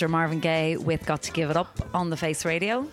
Mr. Marvin Gaye with Got to Give It Up on the Face Radio.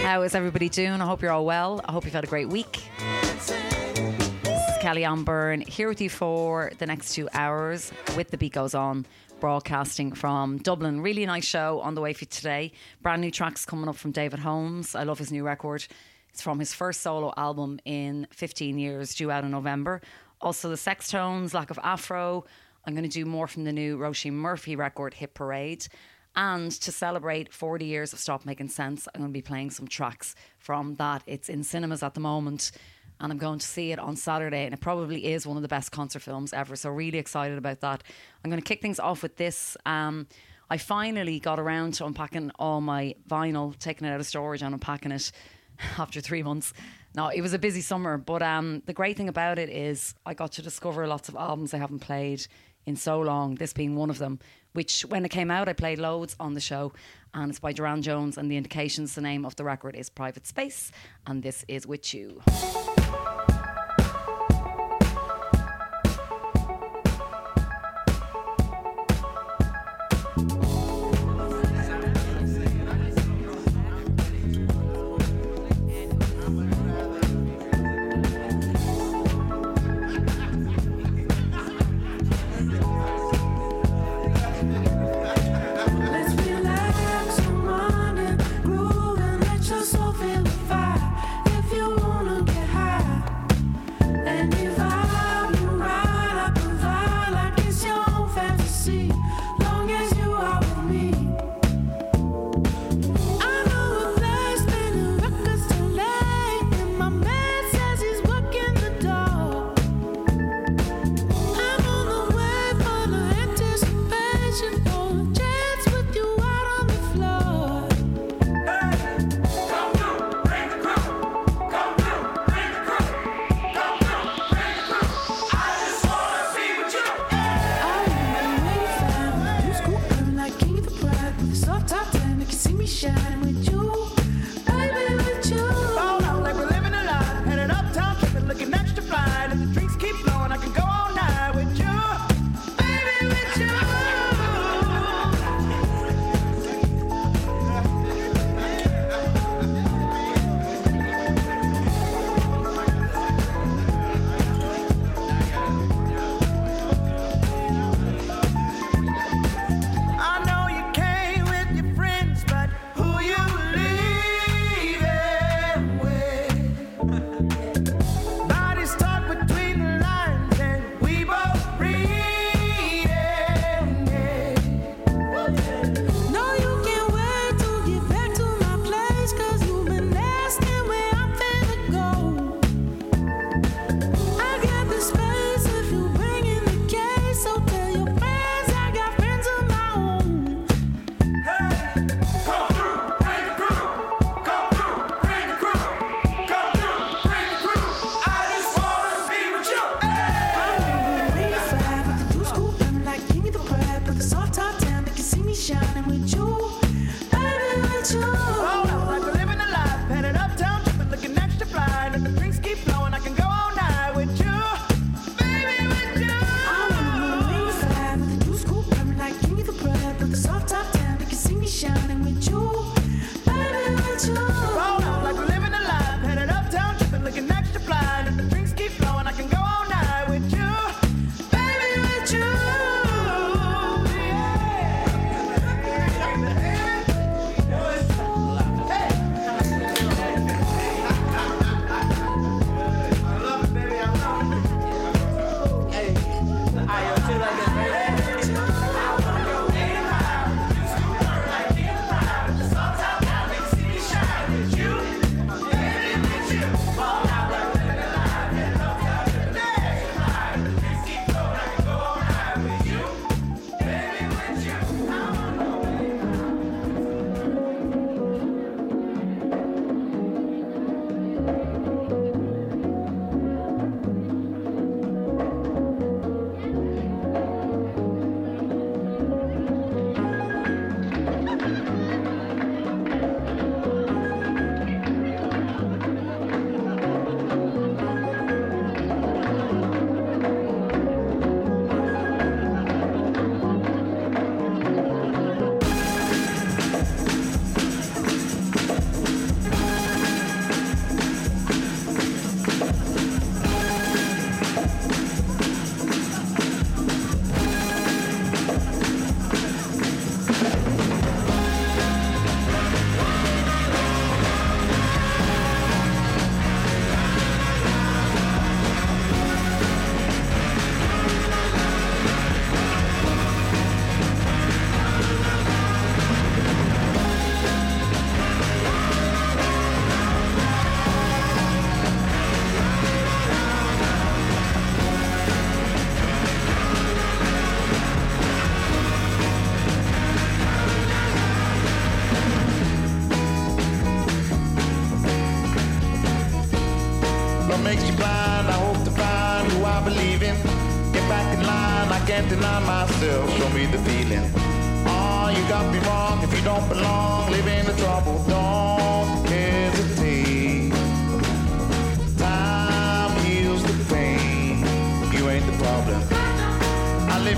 How is everybody doing? I hope you're all well. I hope you've had a great week. This is Kelly Byrne here with you for the next two hours with The Beat Goes On broadcasting from Dublin. Really nice show on the way for you today. Brand new tracks coming up from David Holmes. I love his new record. It's from his first solo album in 15 years, due out in November. Also, the Sextones, Lack of Afro. I'm going to do more from the new Roisin Murphy record, Hit Parade. And to celebrate 40 years of Stop Making Sense, I'm going to be playing some tracks from that. It's in cinemas at the moment, and I'm going to see it on Saturday. And it probably is one of the best concert films ever. So, really excited about that. I'm going to kick things off with this. Um, I finally got around to unpacking all my vinyl, taking it out of storage and unpacking it after three months. No, it was a busy summer, but um, the great thing about it is I got to discover lots of albums I haven't played in so long, this being one of them, which when it came out, I played loads on the show. And it's by Durand Jones, and the indications, the name of the record is Private Space, and this is With you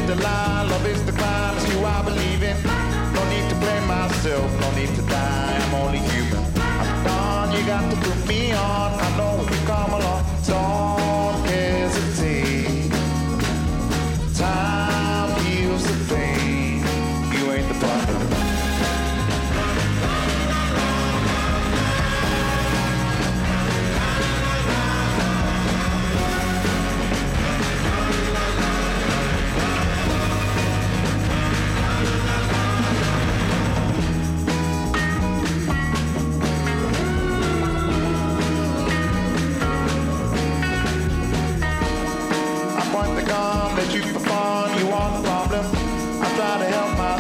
The lie. Love is the climb. It's you I believe in. No need to blame myself. No need to die. I'm only human. I'm done. You got to put me on. I know you come along. Don't hesitate.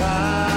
Time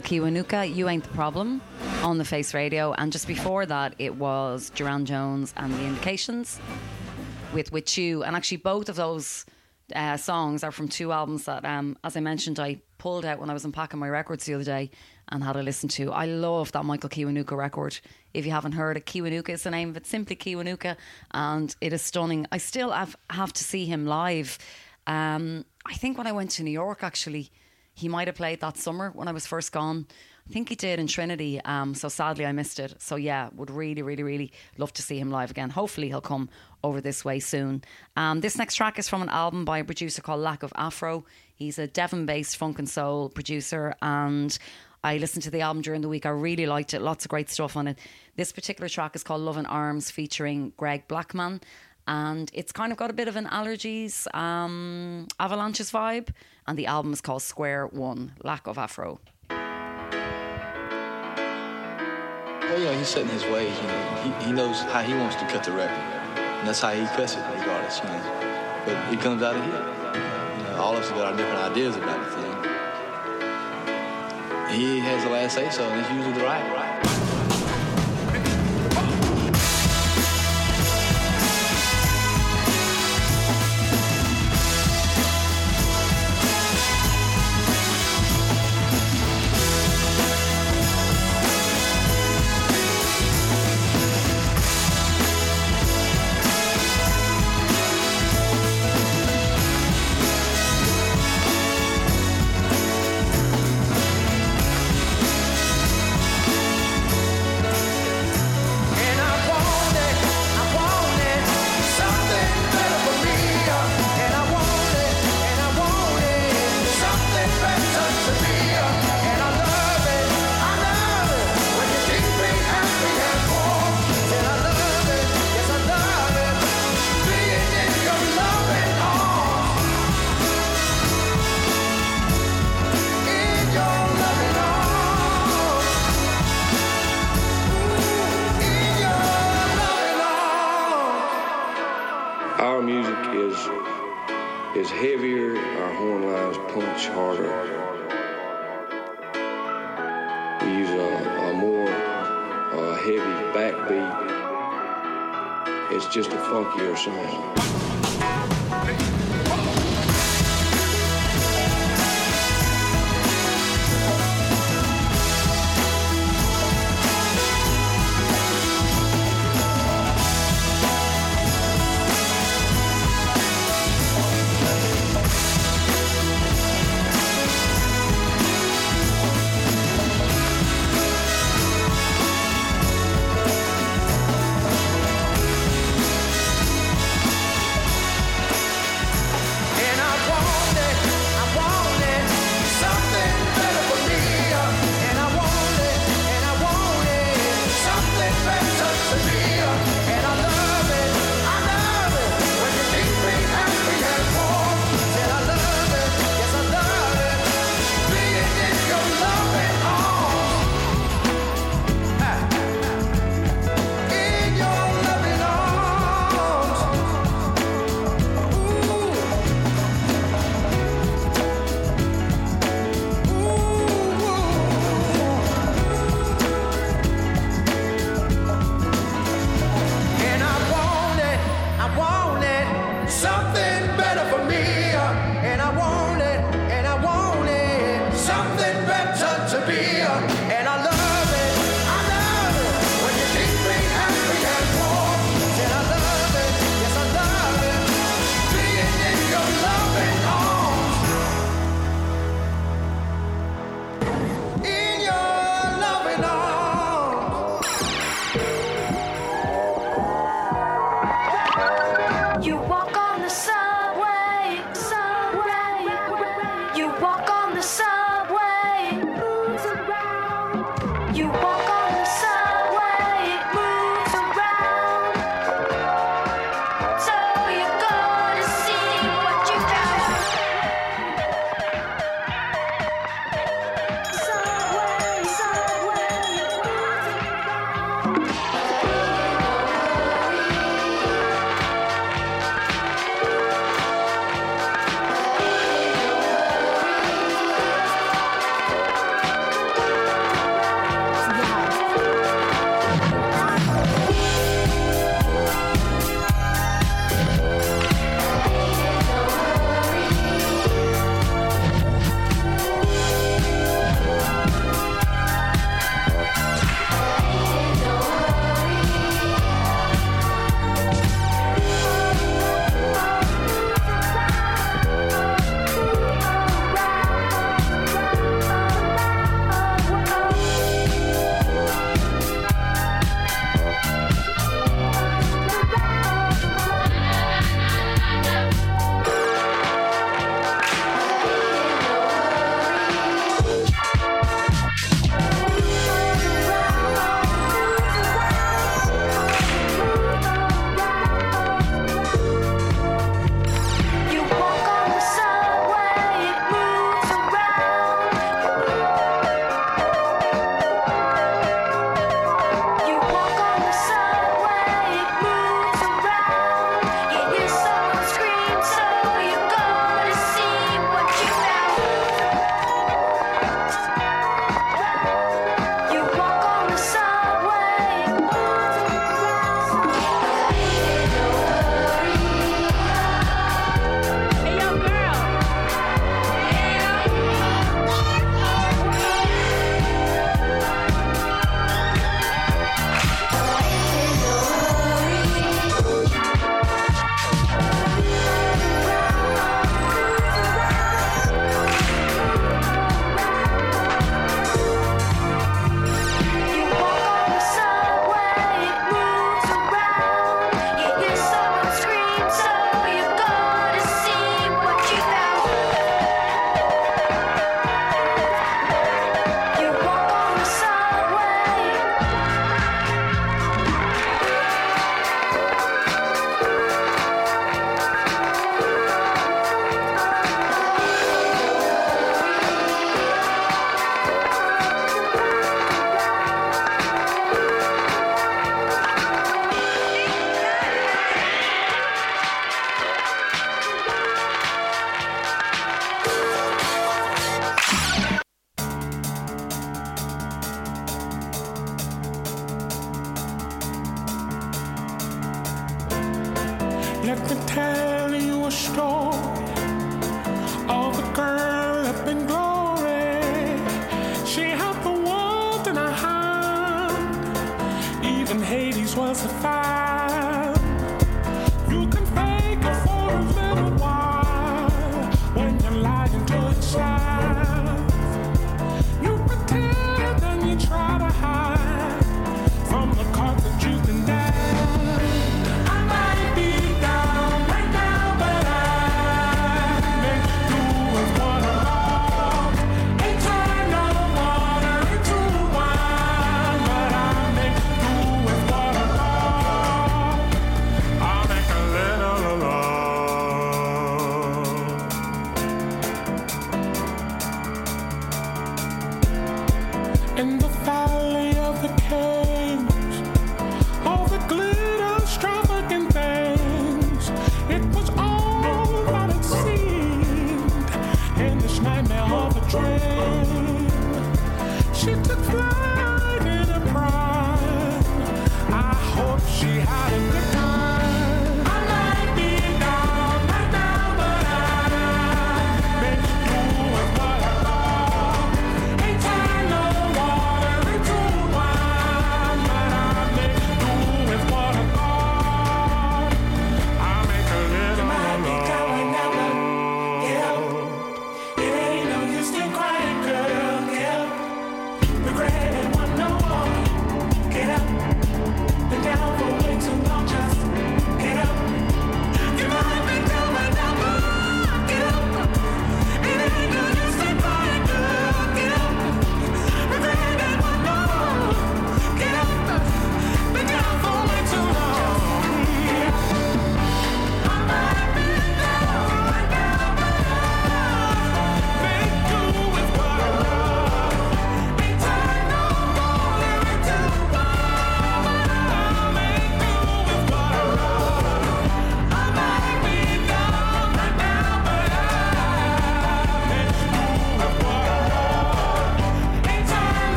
Kiwanuka, You Ain't the Problem on the Face Radio. And just before that, it was Durand Jones and The Indications with With You. And actually, both of those uh, songs are from two albums that, um, as I mentioned, I pulled out when I was unpacking my records the other day and had a listen to. I love that Michael Kiwanuka record. If you haven't heard it, Kiwanuka is the name of it, simply Kiwanuka, and it is stunning. I still have, have to see him live. Um, I think when I went to New York, actually, he might have played that summer when I was first gone. I think he did in Trinity. Um, so sadly, I missed it. So yeah, would really, really, really love to see him live again. Hopefully, he'll come over this way soon. Um, this next track is from an album by a producer called Lack of Afro. He's a Devon-based funk and soul producer, and I listened to the album during the week. I really liked it. Lots of great stuff on it. This particular track is called Love in Arms, featuring Greg Blackman. And it's kind of got a bit of an allergies, um, avalanches vibe. And the album is called Square One, Lack of Afro. Well, you know, he's setting his ways. You know, he, he knows how he wants to cut the record, and that's how he cuts it, regardless. You know, but it comes out of here. You know, all of us got our different ideas about the thing. He has the last say so, and it's usually the right. Right.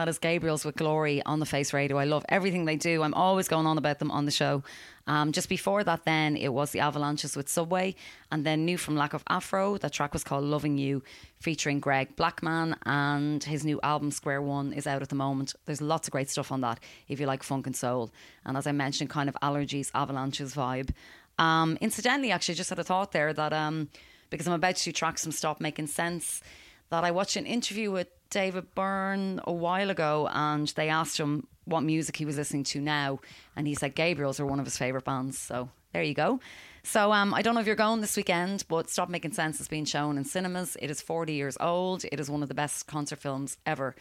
That is Gabriels with Glory on the Face Radio. I love everything they do. I'm always going on about them on the show. Um, just before that, then it was the Avalanches with Subway, and then new from Lack of Afro. That track was called Loving You, featuring Greg Blackman, and his new album Square One is out at the moment. There's lots of great stuff on that if you like funk and soul. And as I mentioned, kind of allergies, Avalanches vibe. Um, incidentally, actually, just had a thought there that um, because I'm about to track some Stop Making Sense, that I watched an interview with David Byrne a while ago and they asked him what music he was listening to now. And he said Gabriels are one of his favourite bands. So there you go. So um, I don't know if you're going this weekend, but Stop Making Sense is being shown in cinemas. It is 40 years old. It is one of the best concert films ever.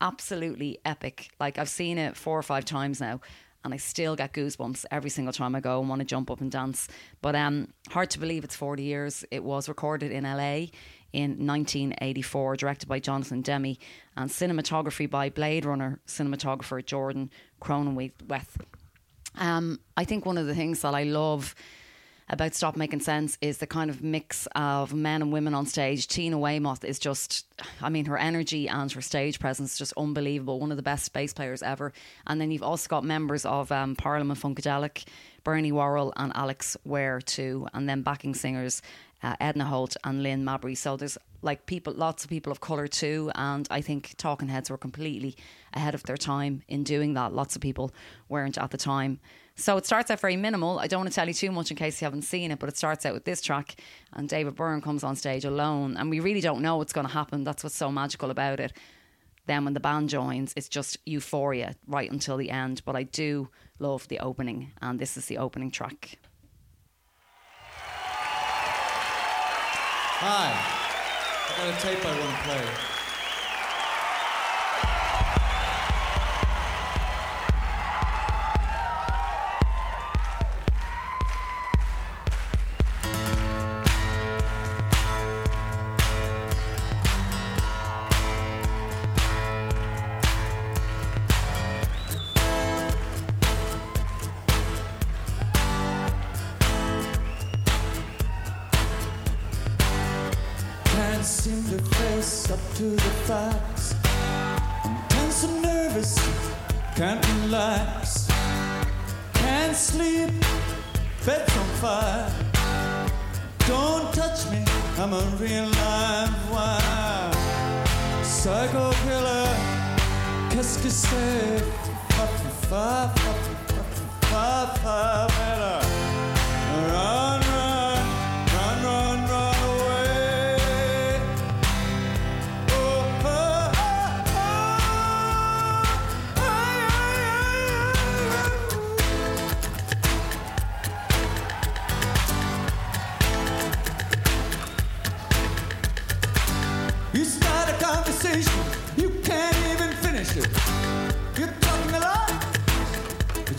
Absolutely epic. Like I've seen it four or five times now. And I still get goosebumps every single time I go and want to jump up and dance. But um, hard to believe it's 40 years. It was recorded in LA in 1984, directed by Jonathan Demme, and cinematography by Blade Runner cinematographer Jordan Cronenweth. Um, I think one of the things that I love about Stop Making Sense is the kind of mix of men and women on stage. Tina Weymouth is just, I mean, her energy and her stage presence just unbelievable. One of the best bass players ever. And then you've also got members of um, Parliament Funkadelic, Bernie Worrell and Alex Weir too, and then backing singers uh, Edna Holt and Lynn Mabry. So there's like people, lots of people of colour too, and I think Talking Heads were completely ahead of their time in doing that. Lots of people weren't at the time. So it starts out very minimal. I don't want to tell you too much in case you haven't seen it, but it starts out with this track, and David Byrne comes on stage alone, and we really don't know what's going to happen. That's what's so magical about it. Then when the band joins, it's just euphoria right until the end. But I do love the opening, and this is the opening track. Hi, I got a tape I want to play.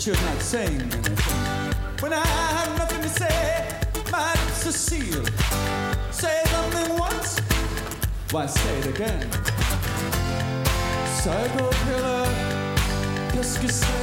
You're not saying anything. When I have nothing to say, my lips are sealed. Say something once, why say it again? Psycho killer, qu'est-ce que c'est?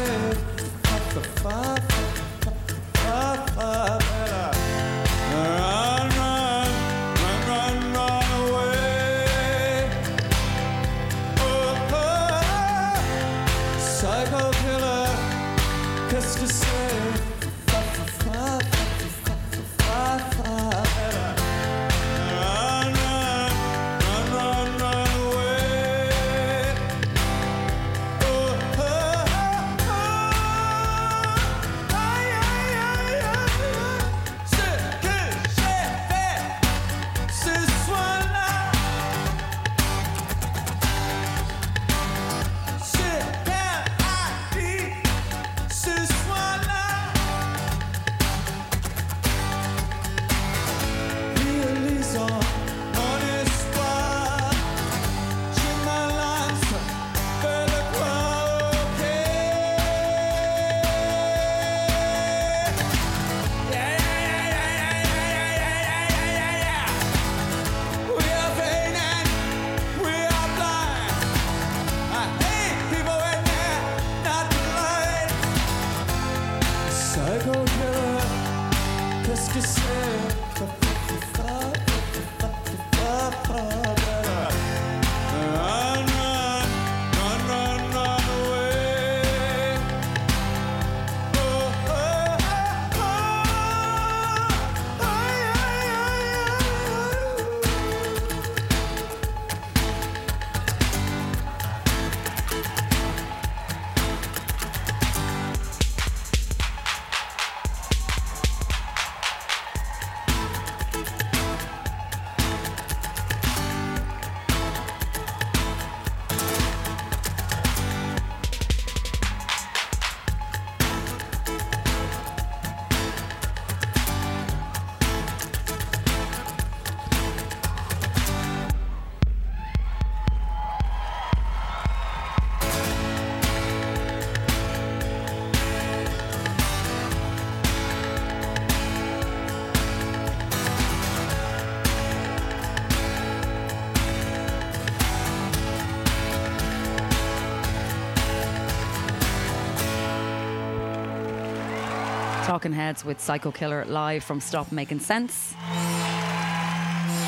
Talking Heads with Psycho Killer live from Stop Making Sense.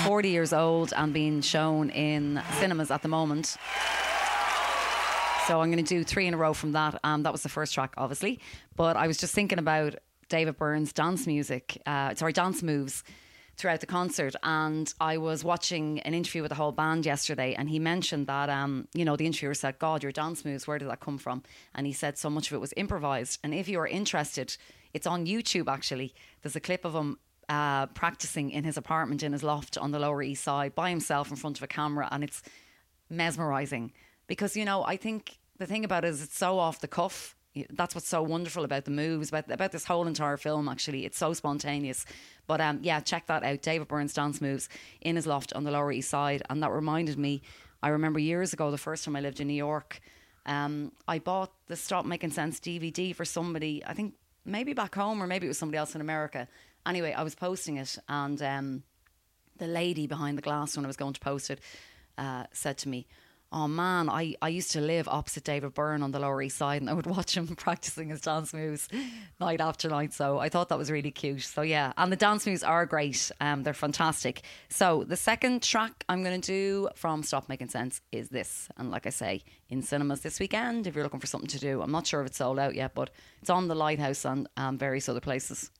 40 years old and being shown in cinemas at the moment. So I'm going to do three in a row from that. Um, that was the first track, obviously. But I was just thinking about David Byrne's dance music, uh, sorry, dance moves throughout the concert. And I was watching an interview with the whole band yesterday, and he mentioned that, um, you know, the interviewer said, God, your dance moves, where did that come from? And he said so much of it was improvised. And if you are interested, it's on YouTube actually. There's a clip of him uh, practicing in his apartment in his loft on the Lower East Side by himself in front of a camera, and it's mesmerizing because you know I think the thing about it is it's so off the cuff. That's what's so wonderful about the moves, about about this whole entire film. Actually, it's so spontaneous. But um, yeah, check that out. David Byrne's dance moves in his loft on the Lower East Side, and that reminded me. I remember years ago, the first time I lived in New York, um, I bought the Stop Making Sense DVD for somebody. I think maybe back home or maybe it was somebody else in America. Anyway, I was posting it, and um, the lady behind the glass when I was going to post it uh, said to me, Oh man, I, I used to live opposite David Byrne on the Lower East Side and I would watch him practicing his dance moves night after night. So I thought that was really cute. So yeah, and the dance moves are great. Um, they're fantastic. So the second track I'm going to do from Stop Making Sense is this. And like I say, in cinemas this weekend, if you're looking for something to do, I'm not sure if it's sold out yet, but it's on the Lighthouse and um, various other places.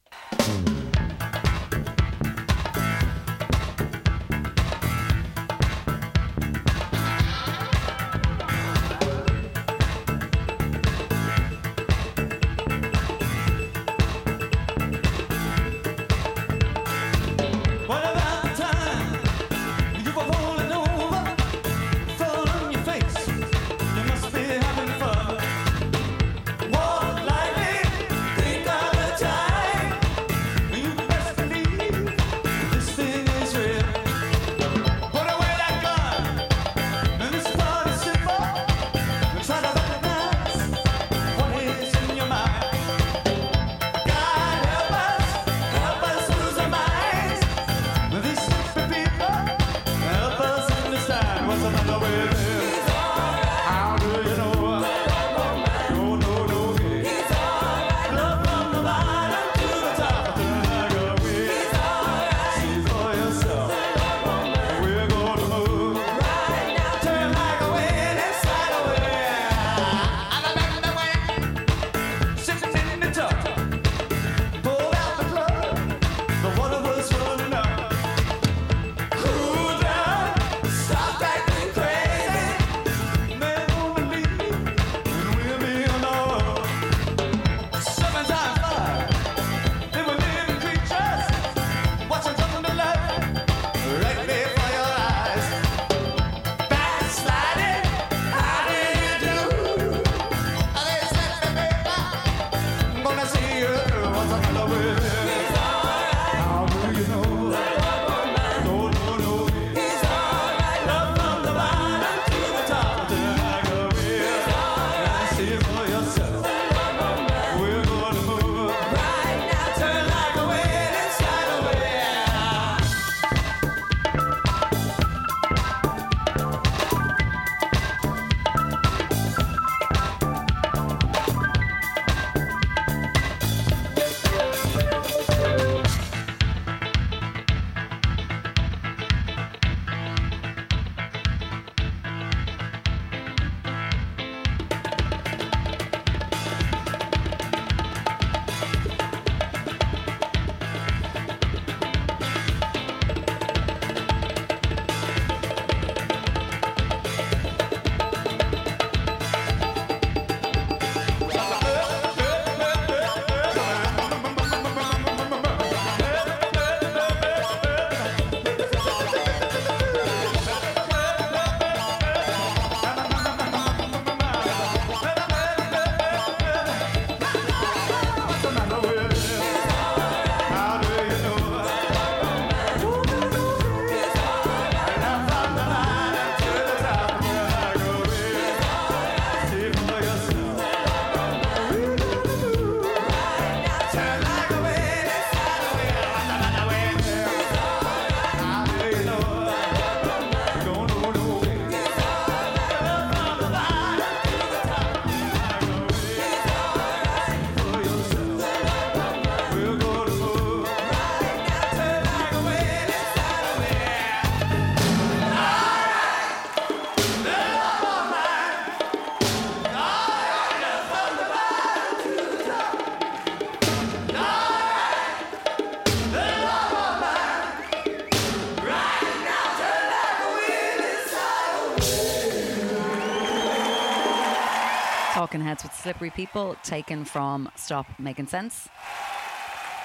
Slippery People, taken from Stop Making Sense.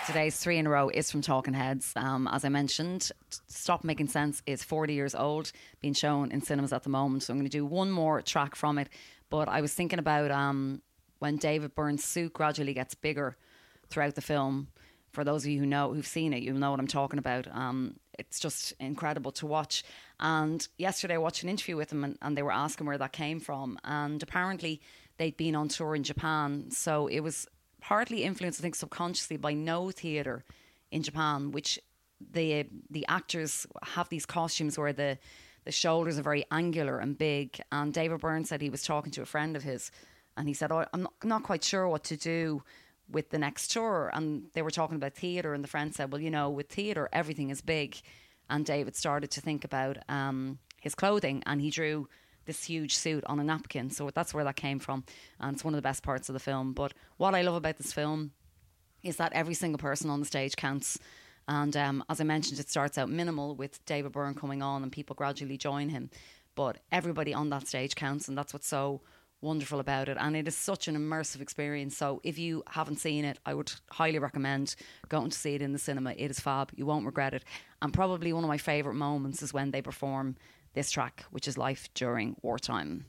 Today's three in a row is from Talking Heads. Um, as I mentioned, Stop Making Sense is 40 years old, being shown in cinemas at the moment. So I'm going to do one more track from it. But I was thinking about um, when David Byrne's suit gradually gets bigger throughout the film. For those of you who know who've seen it, you'll know what I'm talking about. Um, it's just incredible to watch. And yesterday I watched an interview with him and, and they were asking where that came from. And apparently they'd been on tour in Japan. So it was partly influenced, I think, subconsciously by Noh theatre in Japan, which the the actors have these costumes where the the shoulders are very angular and big. And David Byrne said he was talking to a friend of his, and he said, "Oh, I'm not, not quite sure what to do." With the next tour, and they were talking about theatre, and the friend said, "Well, you know, with theatre, everything is big." And David started to think about um, his clothing, and he drew this huge suit on a napkin. So that's where that came from, and it's one of the best parts of the film. But what I love about this film is that every single person on the stage counts. And um, as I mentioned, it starts out minimal with David Byrne coming on and people gradually join him. But everybody on that stage counts, and that's what's so wonderful about it. And it is such an immersive experience. So if you haven't seen it, I would highly recommend going to see it in the cinema. It is fab. You won't regret it. And probably one of my favourite moments is when they perform this track, which is Life During Wartime.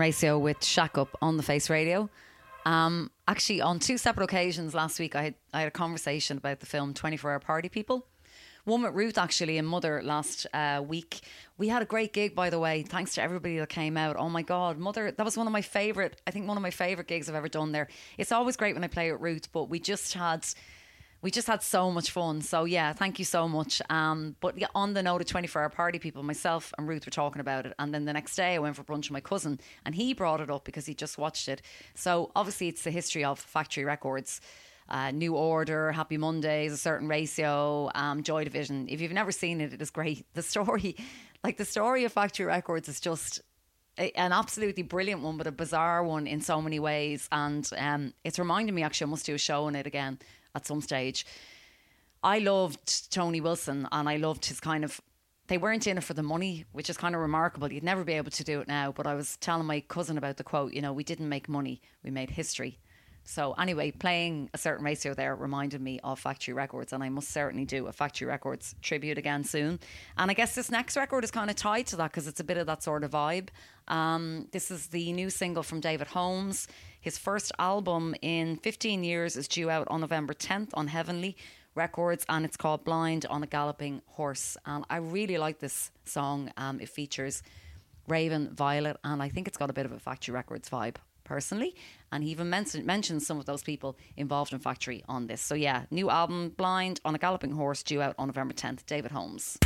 Ratio with Shack Up on the Face Radio. Um, actually, on two separate occasions last week, I had, I had a conversation about the film 24 Hour Party People. One with Ruth, actually, and Mother last uh, week. We had a great gig, by the way. Thanks to everybody that came out. Oh my God, Mother, that was one of my favourite, I think one of my favourite gigs I've ever done there. It's always great when I play at Ruth, but we just had we just had so much fun. So yeah, thank you so much. Um, but yeah, on the note of 24 hour party people, myself and Ruth were talking about it. And then the next day I went for brunch with my cousin and he brought it up because he just watched it. So obviously it's the history of factory records. Uh, New Order, Happy Mondays, a certain ratio, um, Joy Division. If you've never seen it, it is great. The story, like the story of Factory Records, is just a- an absolutely brilliant one, but a bizarre one in so many ways. And um, it's reminded me actually, I must do a show on it again at some stage. I loved Tony Wilson and I loved his kind of. They weren't in it for the money, which is kind of remarkable. You'd never be able to do it now. But I was telling my cousin about the quote, you know, we didn't make money, we made history. So, anyway, playing a certain ratio there reminded me of Factory Records, and I must certainly do a Factory Records tribute again soon. And I guess this next record is kind of tied to that because it's a bit of that sort of vibe. Um, this is the new single from David Holmes. His first album in 15 years is due out on November 10th on Heavenly Records, and it's called Blind on a Galloping Horse. And I really like this song. Um, it features Raven, Violet, and I think it's got a bit of a Factory Records vibe personally. And he even mentioned mentions some of those people involved in Factory on this. So yeah, new album Blind on a Galloping Horse due out on November 10th. David Holmes.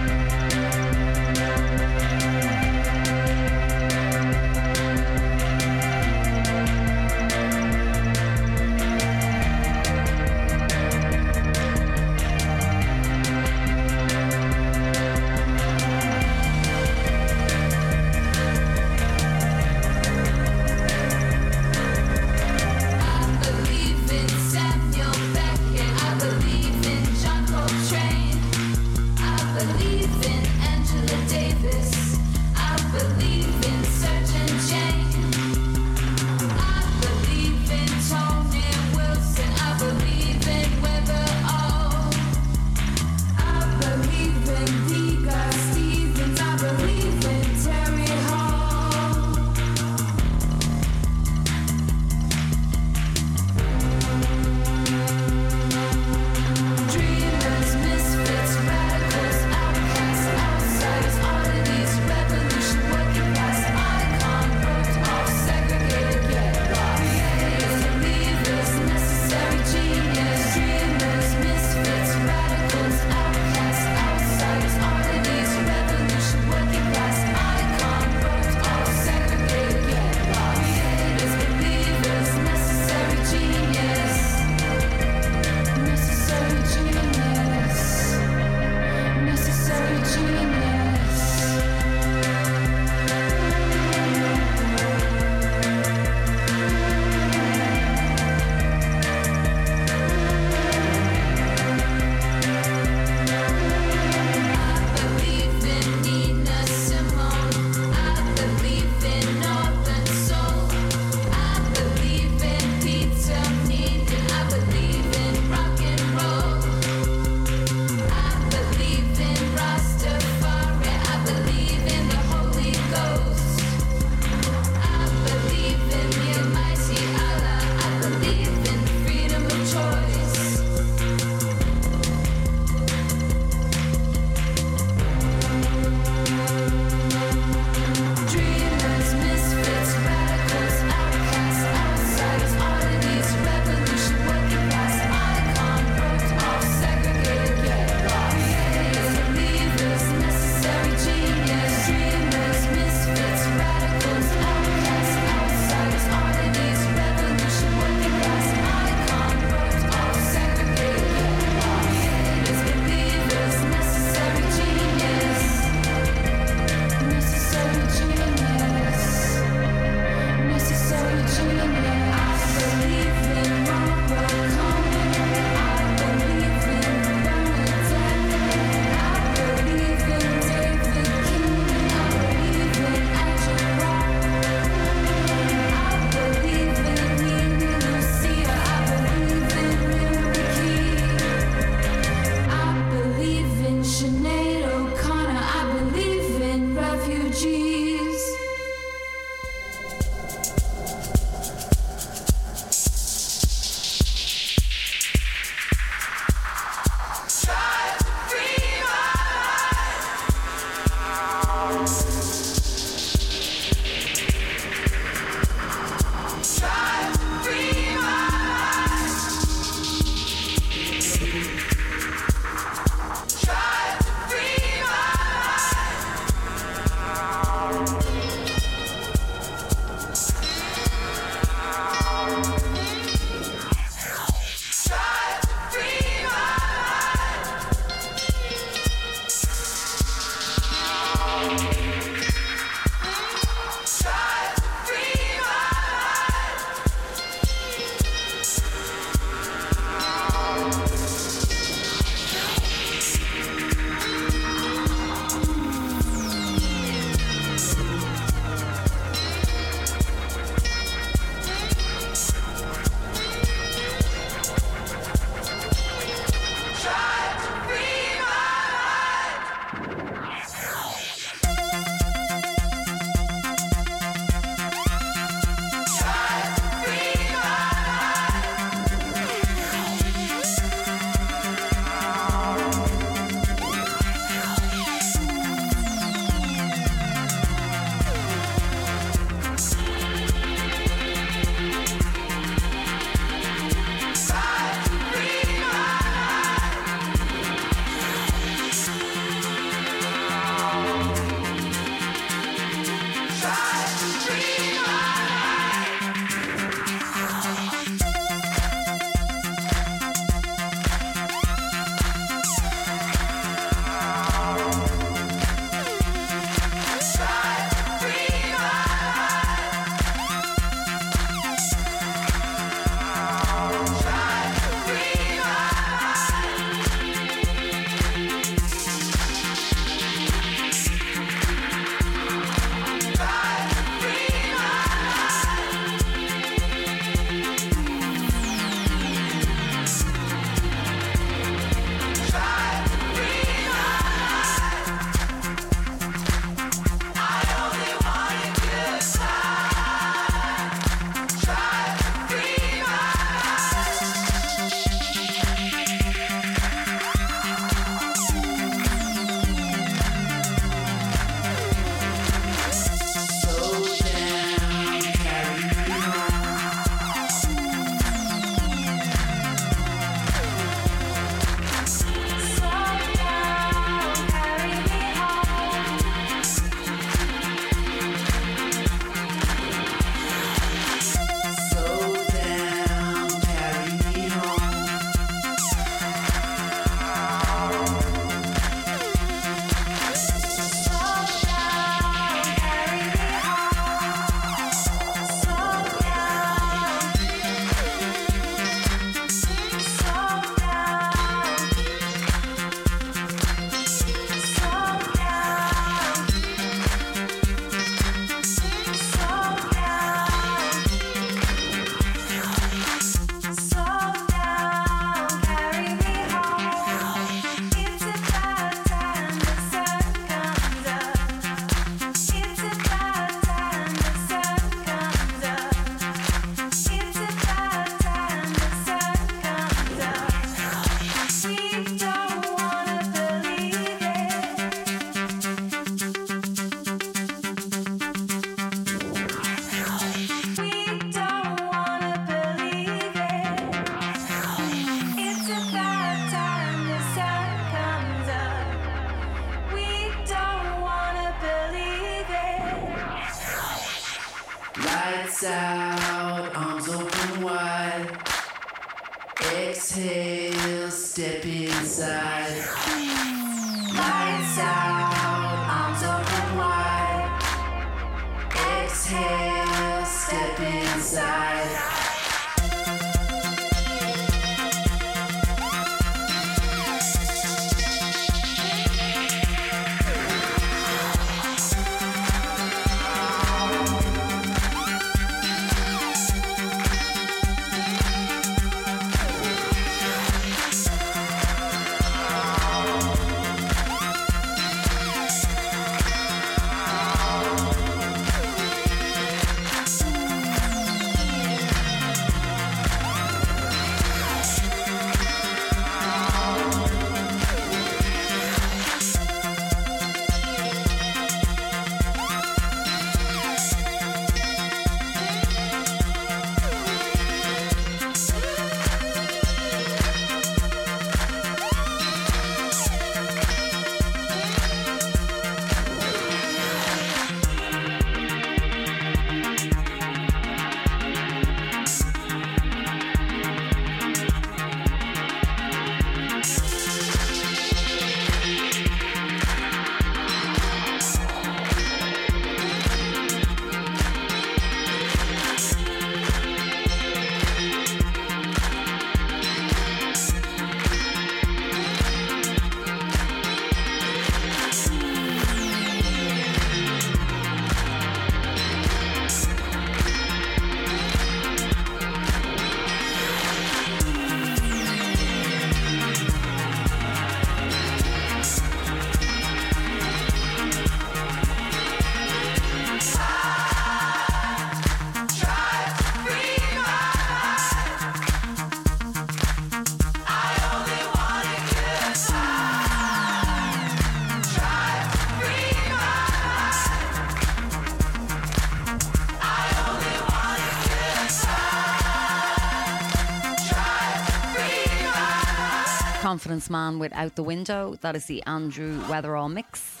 Confidence Man with Out the Window. That is the Andrew Weatherall mix.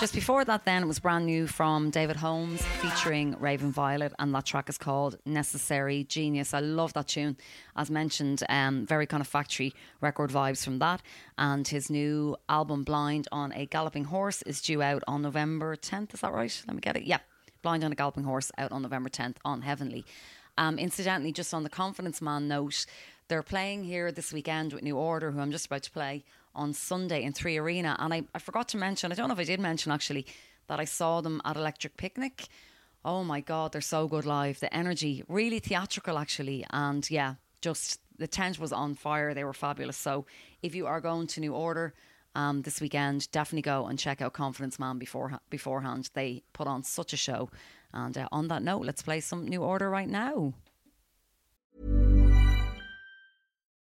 Just before that, then, it was brand new from David Holmes featuring Raven Violet, and that track is called Necessary Genius. I love that tune. As mentioned, um, very kind of factory record vibes from that. And his new album, Blind on a Galloping Horse, is due out on November 10th. Is that right? Let me get it. Yeah. Blind on a Galloping Horse out on November 10th on Heavenly. Um, incidentally, just on the Confidence Man note, they're playing here this weekend with New Order, who I'm just about to play on Sunday in Three Arena. And I, I forgot to mention, I don't know if I did mention actually, that I saw them at Electric Picnic. Oh my God, they're so good live. The energy, really theatrical actually. And yeah, just the tent was on fire. They were fabulous. So if you are going to New Order, um, this weekend, definitely go and check out Confidence Man before, beforehand. They put on such a show. And uh, on that note, let's play some New Order right now.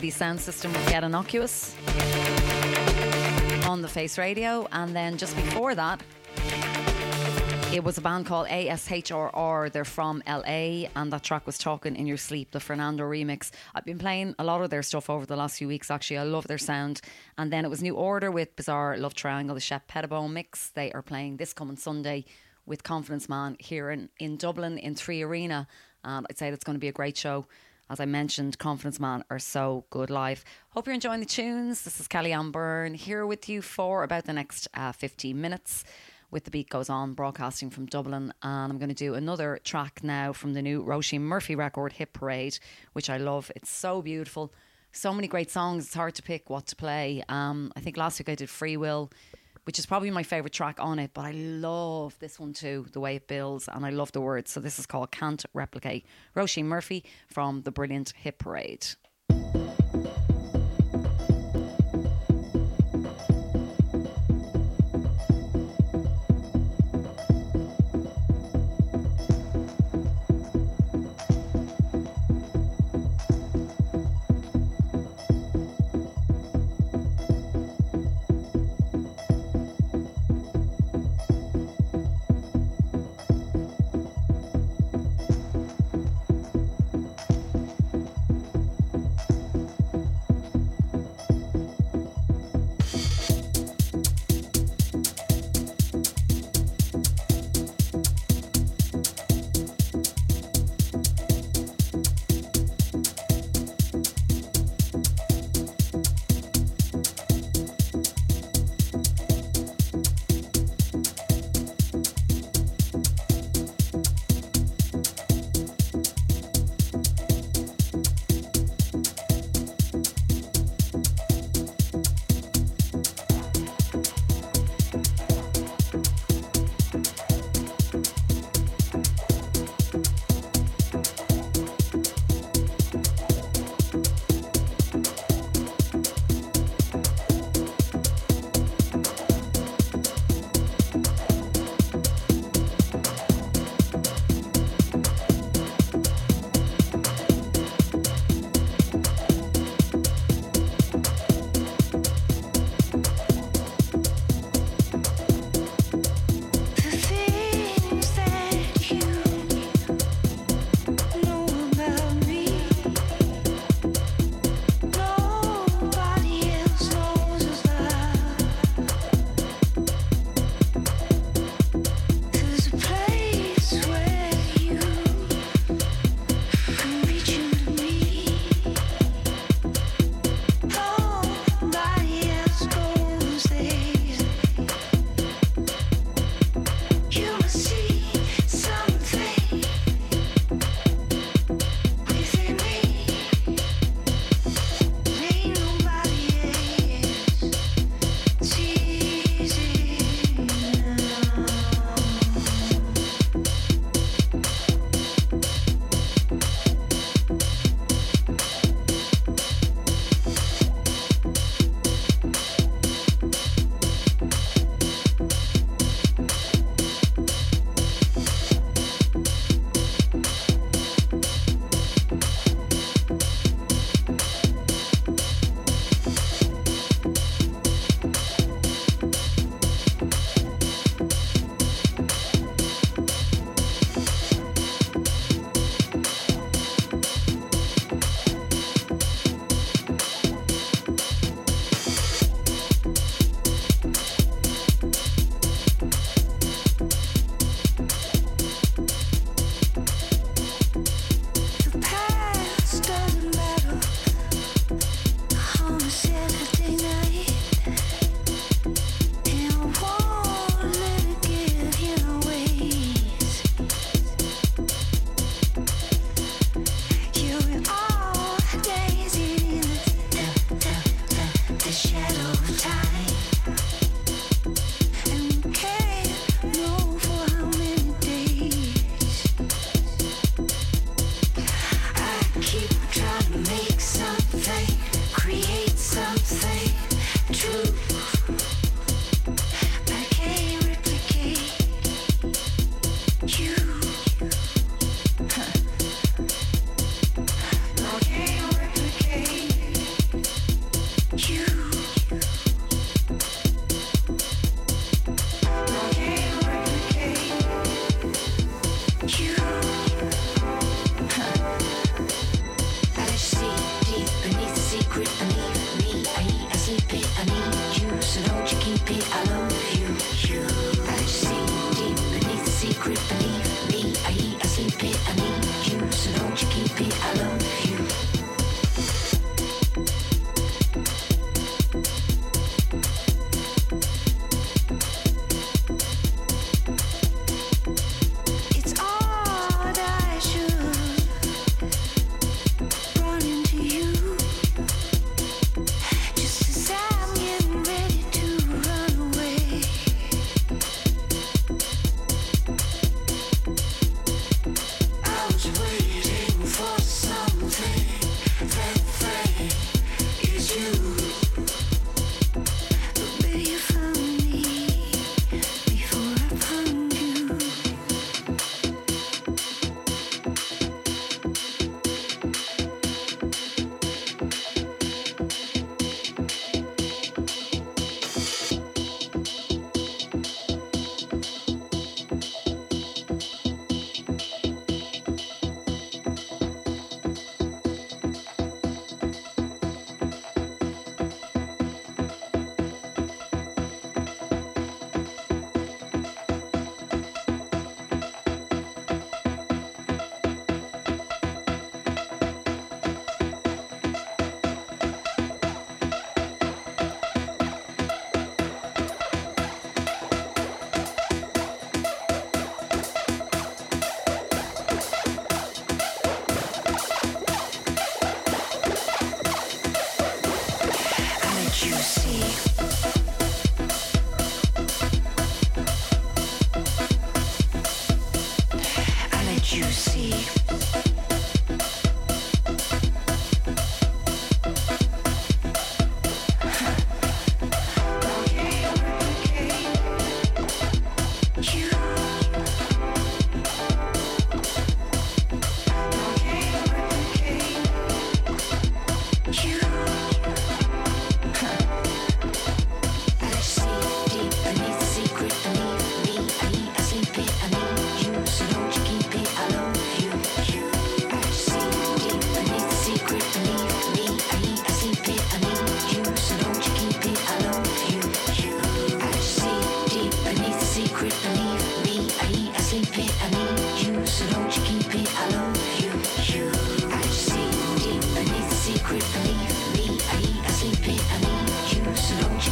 City Sound System with Get Innocuous on the Face Radio. And then just before that, it was a band called ASHRR. They're from LA, and that track was Talking in Your Sleep, the Fernando remix. I've been playing a lot of their stuff over the last few weeks, actually. I love their sound. And then it was New Order with Bizarre Love Triangle, the Shep Pettibone mix. They are playing this coming Sunday with Confidence Man here in, in Dublin in Three Arena. And I'd say that's going to be a great show. As I mentioned, Confidence Man are so good live. Hope you're enjoying the tunes. This is Kelly Byrne here with you for about the next uh, 15 minutes. With the beat goes on broadcasting from dublin. And i'm going to do another track now from the new roisin murphy record hit parade which i love. It's so beautiful. So many great songs. It's hard to pick what to play. Um, i think last week i did free will which is probably my favorite track on it but i love this one too the way it builds and i love the words. So this is called can't replicate roisin murphy from the brilliant hit parade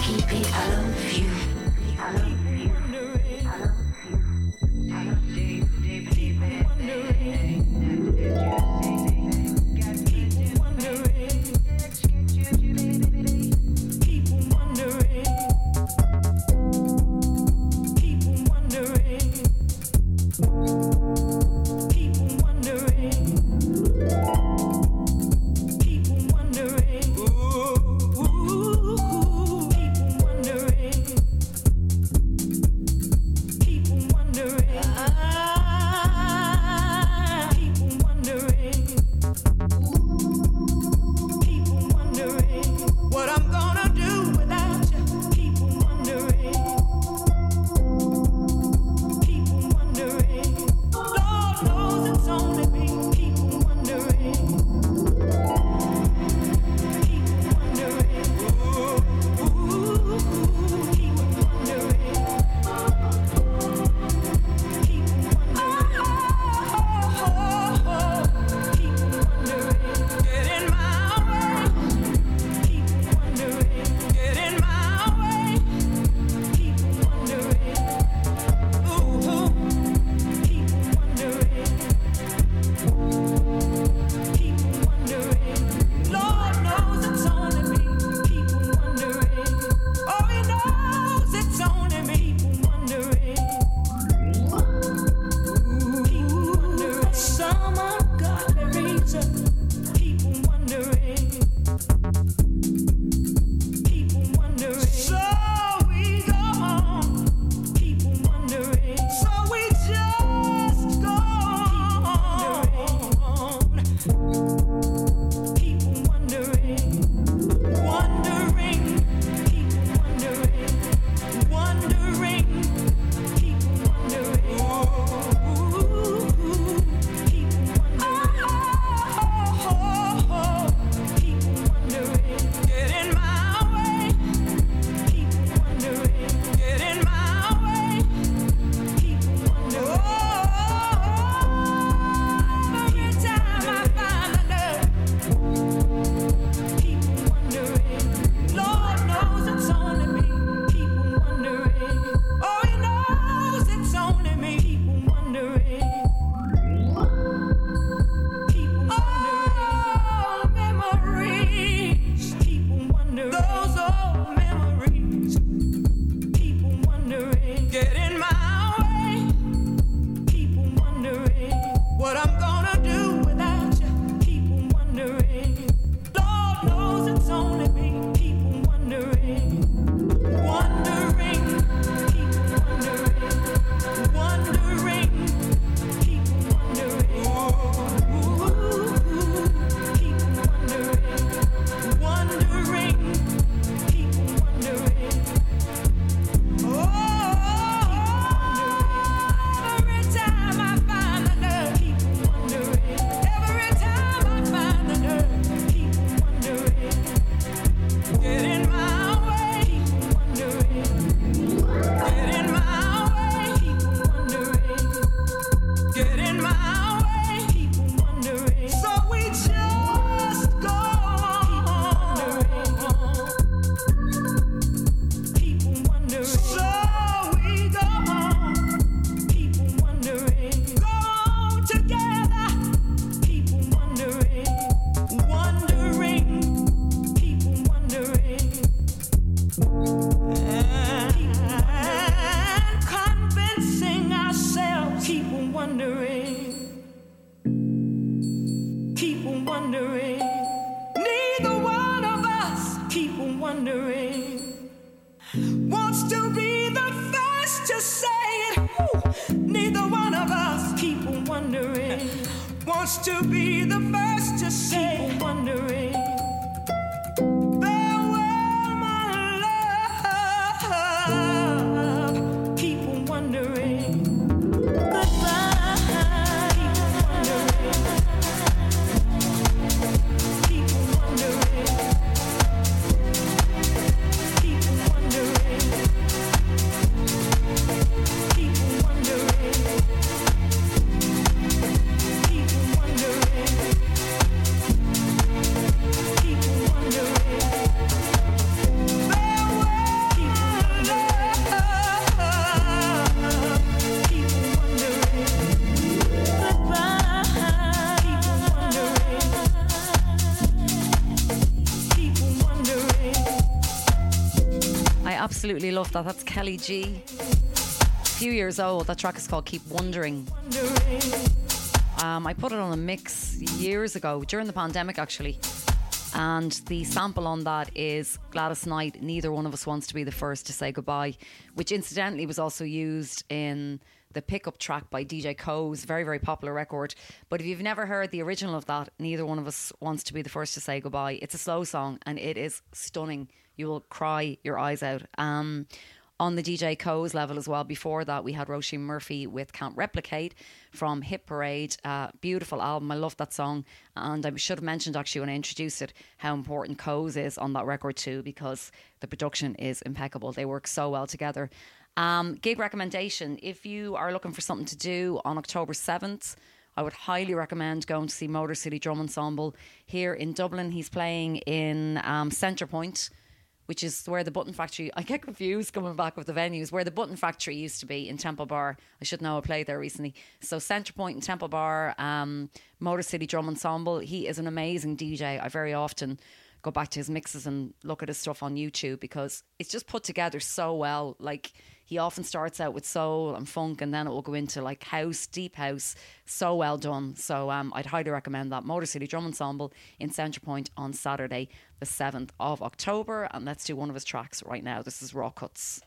keep it. I love you. I love you. I love you. I love you. Absolutely love that. That's Kelly G. A few years old. That track is called Keep Wondering. Um, I put it on a mix years ago, during the pandemic actually. And the sample on that is Gladys Knight, Neither One of Us Wants to Be the First to Say Goodbye, which incidentally was also used in the pickup track by DJ Koze very, very popular record. But if you've never heard the original of that, Neither One of Us Wants to Be the First to Say Goodbye, it's a slow song and it is stunning. You will cry your eyes out. Um, on the DJ Koze level as well. Before that, we had Roisin Murphy with Can't Replicate from Hit Parade. Uh, beautiful album. I love that song. And I should have mentioned actually when I introduced it how important Koze is on that record too, because the production is impeccable. They work so well together. Um, gig recommendation if you are looking for something to do on October 7th, I would highly recommend going to see Motor City Drum Ensemble here in Dublin. He's playing in um, Point which is where the Button Factory. I get confused coming back with the venues where the Button Factory used to be in Temple Bar. I should know I played there recently. So Centre Point in Temple Bar, um, Motor City Drum Ensemble. He is an amazing DJ. I very often go back to his mixes and look at his stuff on YouTube because it's just put together so well. Like he often starts out with soul and funk, and then it will go into like house, deep house. So well done. So um, I'd highly recommend that Motor City Drum Ensemble in Centre Point on Saturday, the seventh of October. And let's do one of his tracks right now. This is Raw Cuts.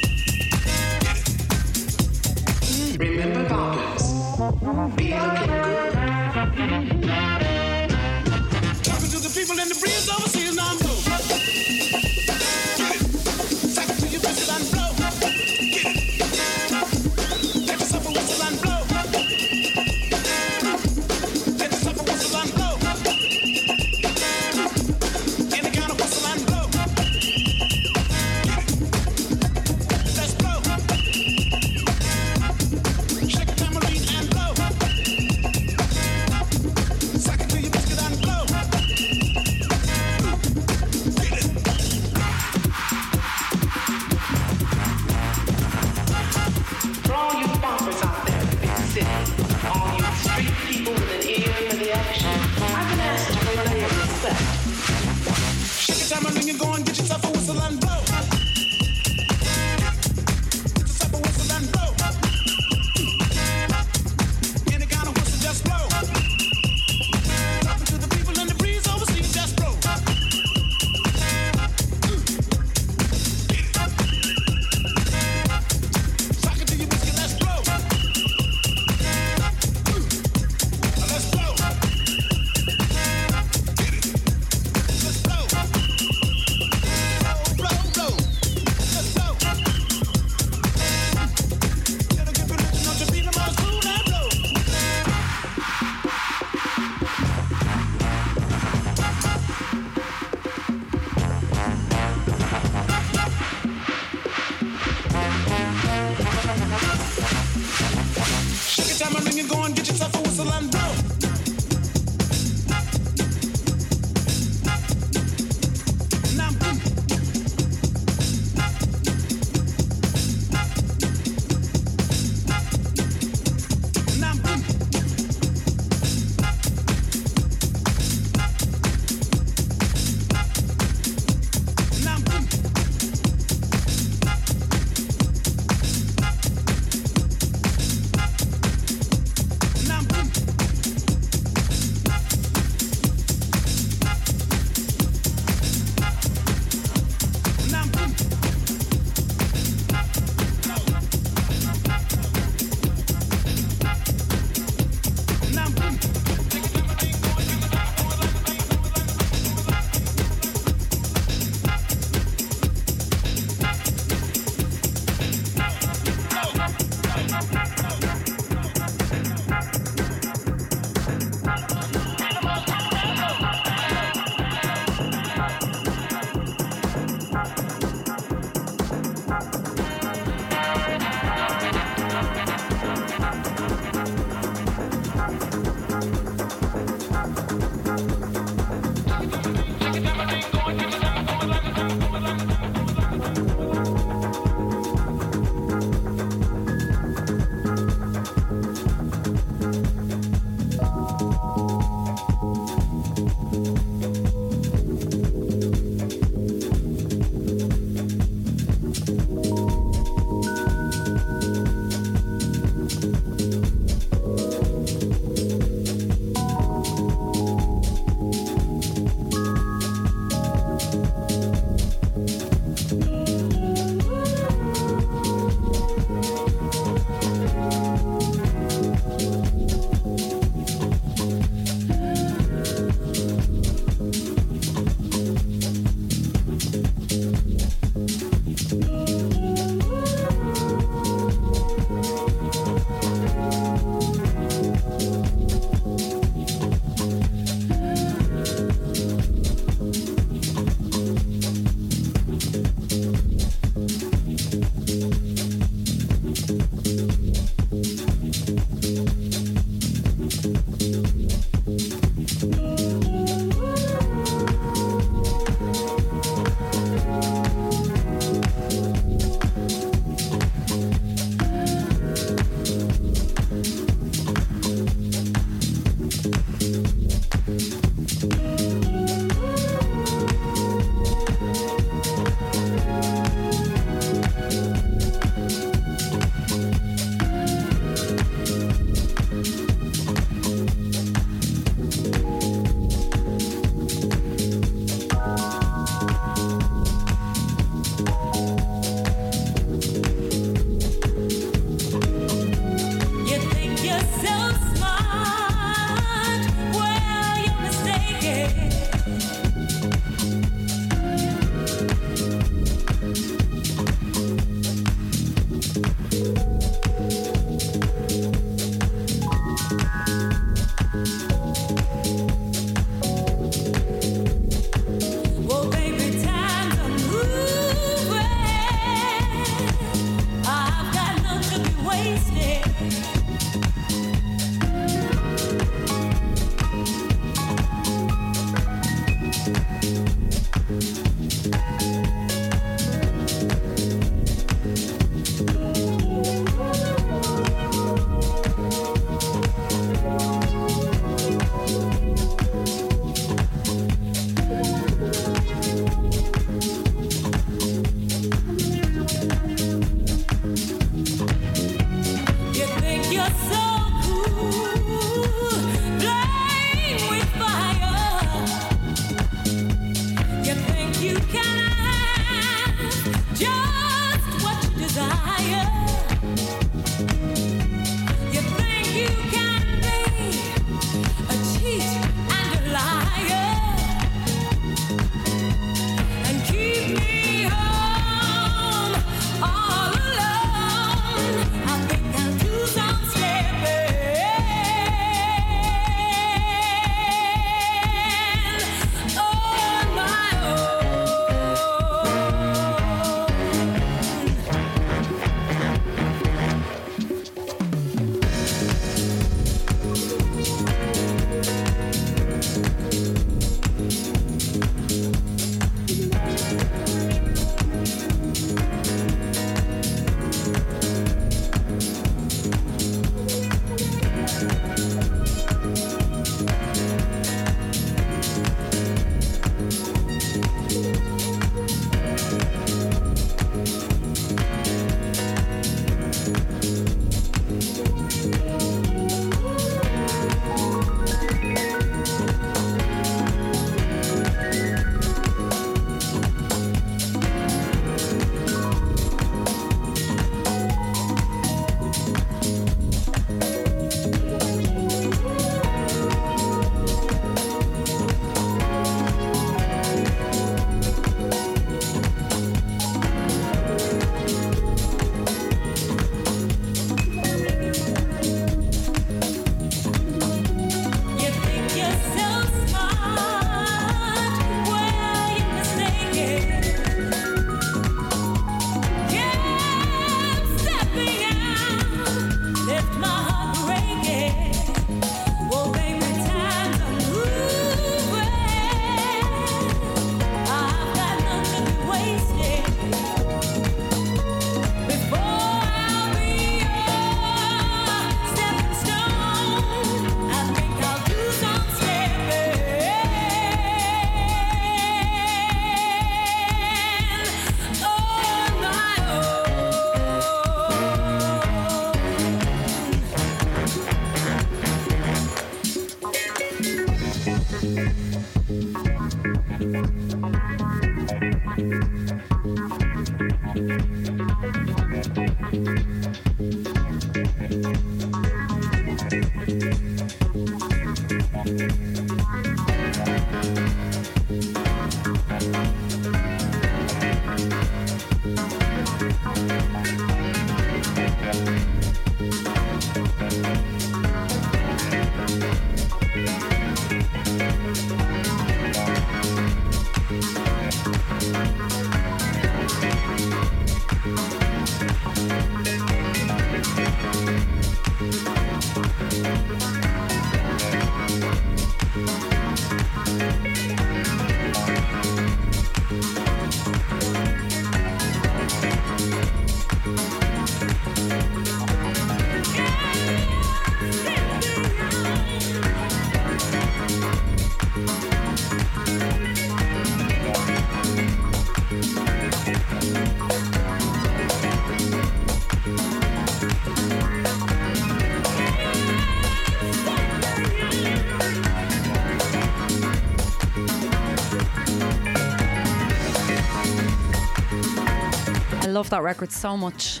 Love that record so much.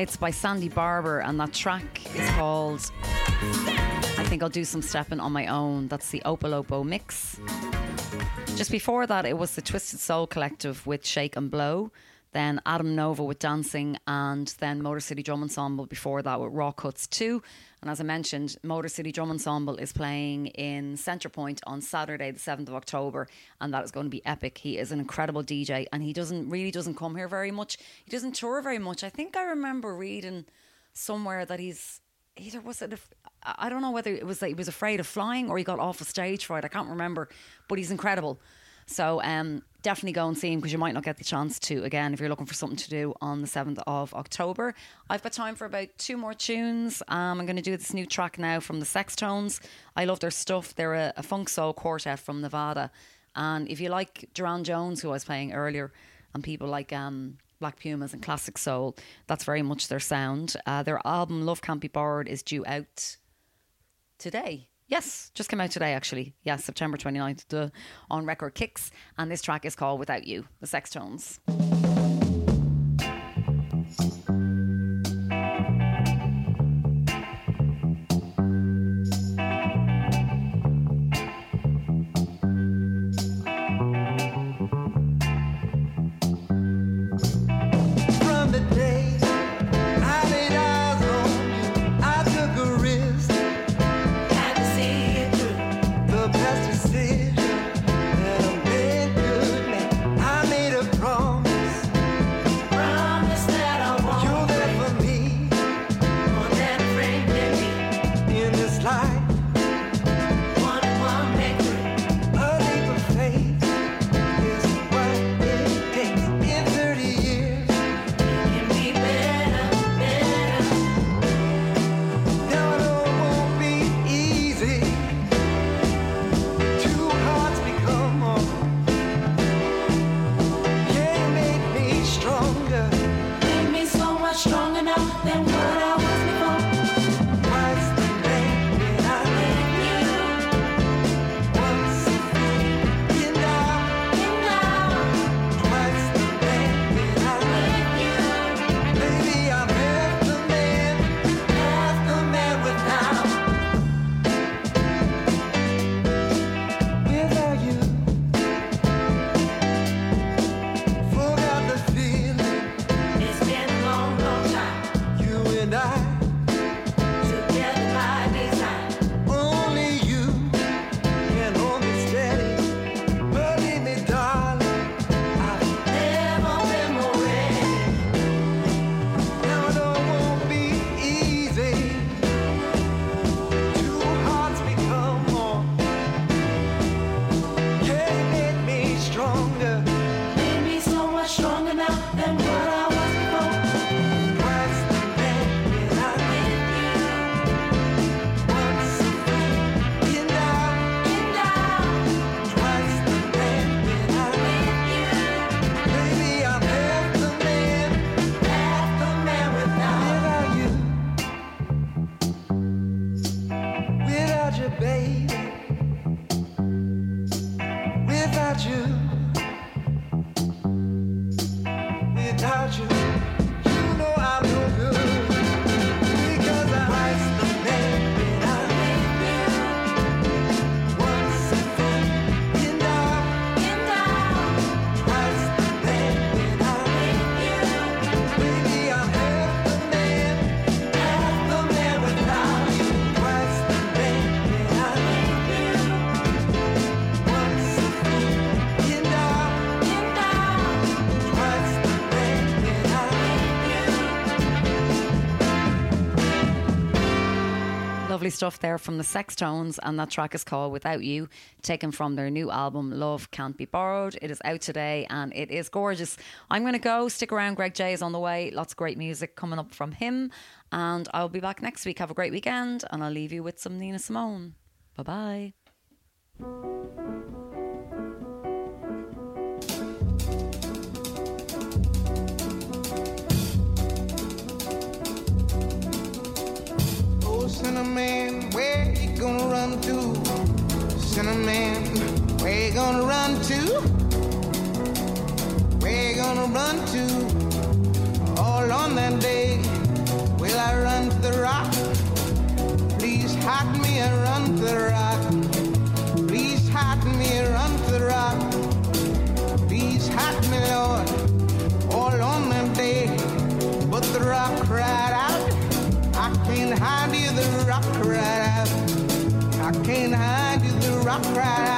It's by Sandy Barber, and that track is called I think I'll do some stepping on my own. That's the Opolopo mix. Just before that, it was the Twisted Soul Collective with Shake and Blow. Then Adam Nova with Dancing, and then Motor City Drum Ensemble before that with Raw Cuts 2. And as I mentioned, Motor City Drum Ensemble is playing in Centrepoint on Saturday, the 7th of October, and that is going to be epic. He is an incredible DJ, and he doesn't really doesn't come here very much. He doesn't tour very much. I think I remember reading somewhere that he's either was it a, I don't know whether it was that he was afraid of flying or he got off a stage fright. I can't remember, but he's incredible. So um, definitely go and see him because you might not get the chance to again if you're looking for something to do on the 7th of October. I've got time for about two more tunes. Um, I'm going to do this new track now from the Sextones. I love their stuff. They're a, a funk soul quartet from Nevada. And if you like Durand Jones, who I was playing earlier, and people like um, Black Pumas and Classic Soul, that's very much their sound. Uh, their album Love Can't Be Borrowed is due out today. Yes, just came out today actually. Yes, September 29th duh, on Record Kicks. And this track is called Without You, the Sextones. From Lovely stuff there from the Sextones, and that track is called Without You, taken from their new album Love Can't Be Borrowed. It is out today and it is gorgeous. I'm going to go. Stick around. Greg J is on the way. Lots of great music coming up from him. And I'll be back next week. Have a great weekend, and I'll leave you with some Nina Simone. Bye bye. Sinnerman, where you gonna run to? Sinnerman, where you gonna run to? Where you gonna run to? All on that day, will I run to the rock? Please hide me and run to the rock. Can't